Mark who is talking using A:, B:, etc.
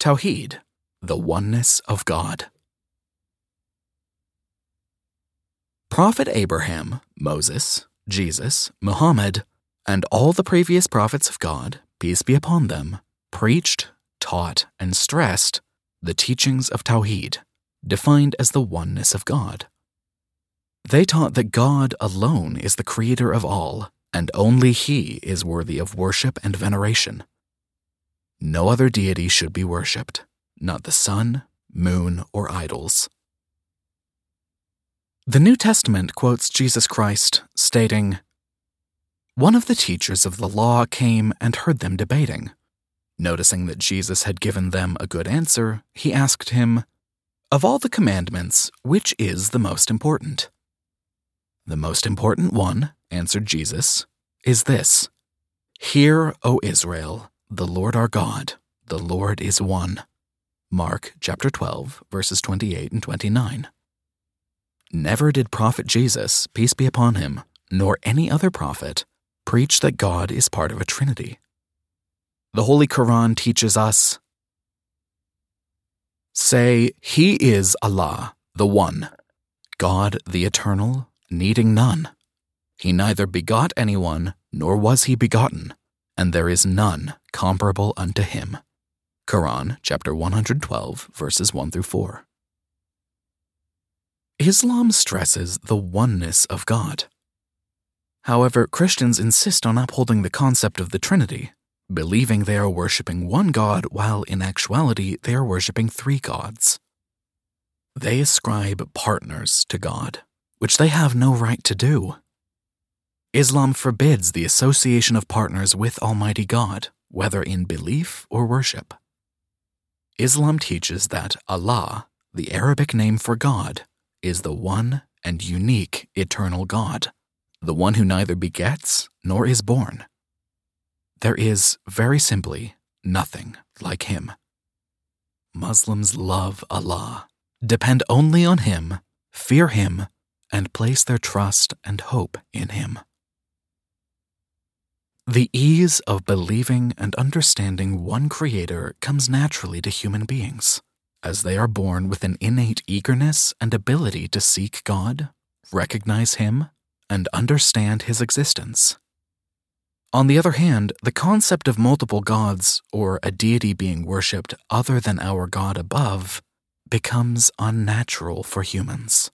A: Tawheed, the oneness of God. Prophet Abraham, Moses, Jesus, Muhammad, and all the previous prophets of God, peace be upon them, preached, taught, and stressed the teachings of Tawheed, defined as the oneness of God. They taught that God alone is the creator of all, and only He is worthy of worship and veneration. No other deity should be worshipped, not the sun, moon, or idols. The New Testament quotes Jesus Christ, stating, One of the teachers of the law came and heard them debating. Noticing that Jesus had given them a good answer, he asked him, Of all the commandments, which is the most important? The most important one, answered Jesus, is this Hear, O Israel, the Lord our God, the Lord is one. Mark chapter 12, verses 28 and 29. Never did Prophet Jesus, peace be upon him, nor any other prophet, preach that God is part of a trinity. The Holy Quran teaches us Say, He is Allah, the One, God the Eternal, needing none. He neither begot anyone, nor was he begotten and there is none comparable unto him. Quran chapter 112 verses 1 through 4. Islam stresses the oneness of God. However, Christians insist on upholding the concept of the Trinity, believing they are worshiping one God while in actuality they are worshiping three gods. They ascribe partners to God, which they have no right to do. Islam forbids the association of partners with Almighty God, whether in belief or worship. Islam teaches that Allah, the Arabic name for God, is the one and unique eternal God, the one who neither begets nor is born. There is, very simply, nothing like Him. Muslims love Allah, depend only on Him, fear Him, and place their trust and hope in Him. The ease of believing and understanding one Creator comes naturally to human beings, as they are born with an innate eagerness and ability to seek God, recognize Him, and understand His existence. On the other hand, the concept of multiple gods, or a deity being worshipped other than our God above, becomes unnatural for humans.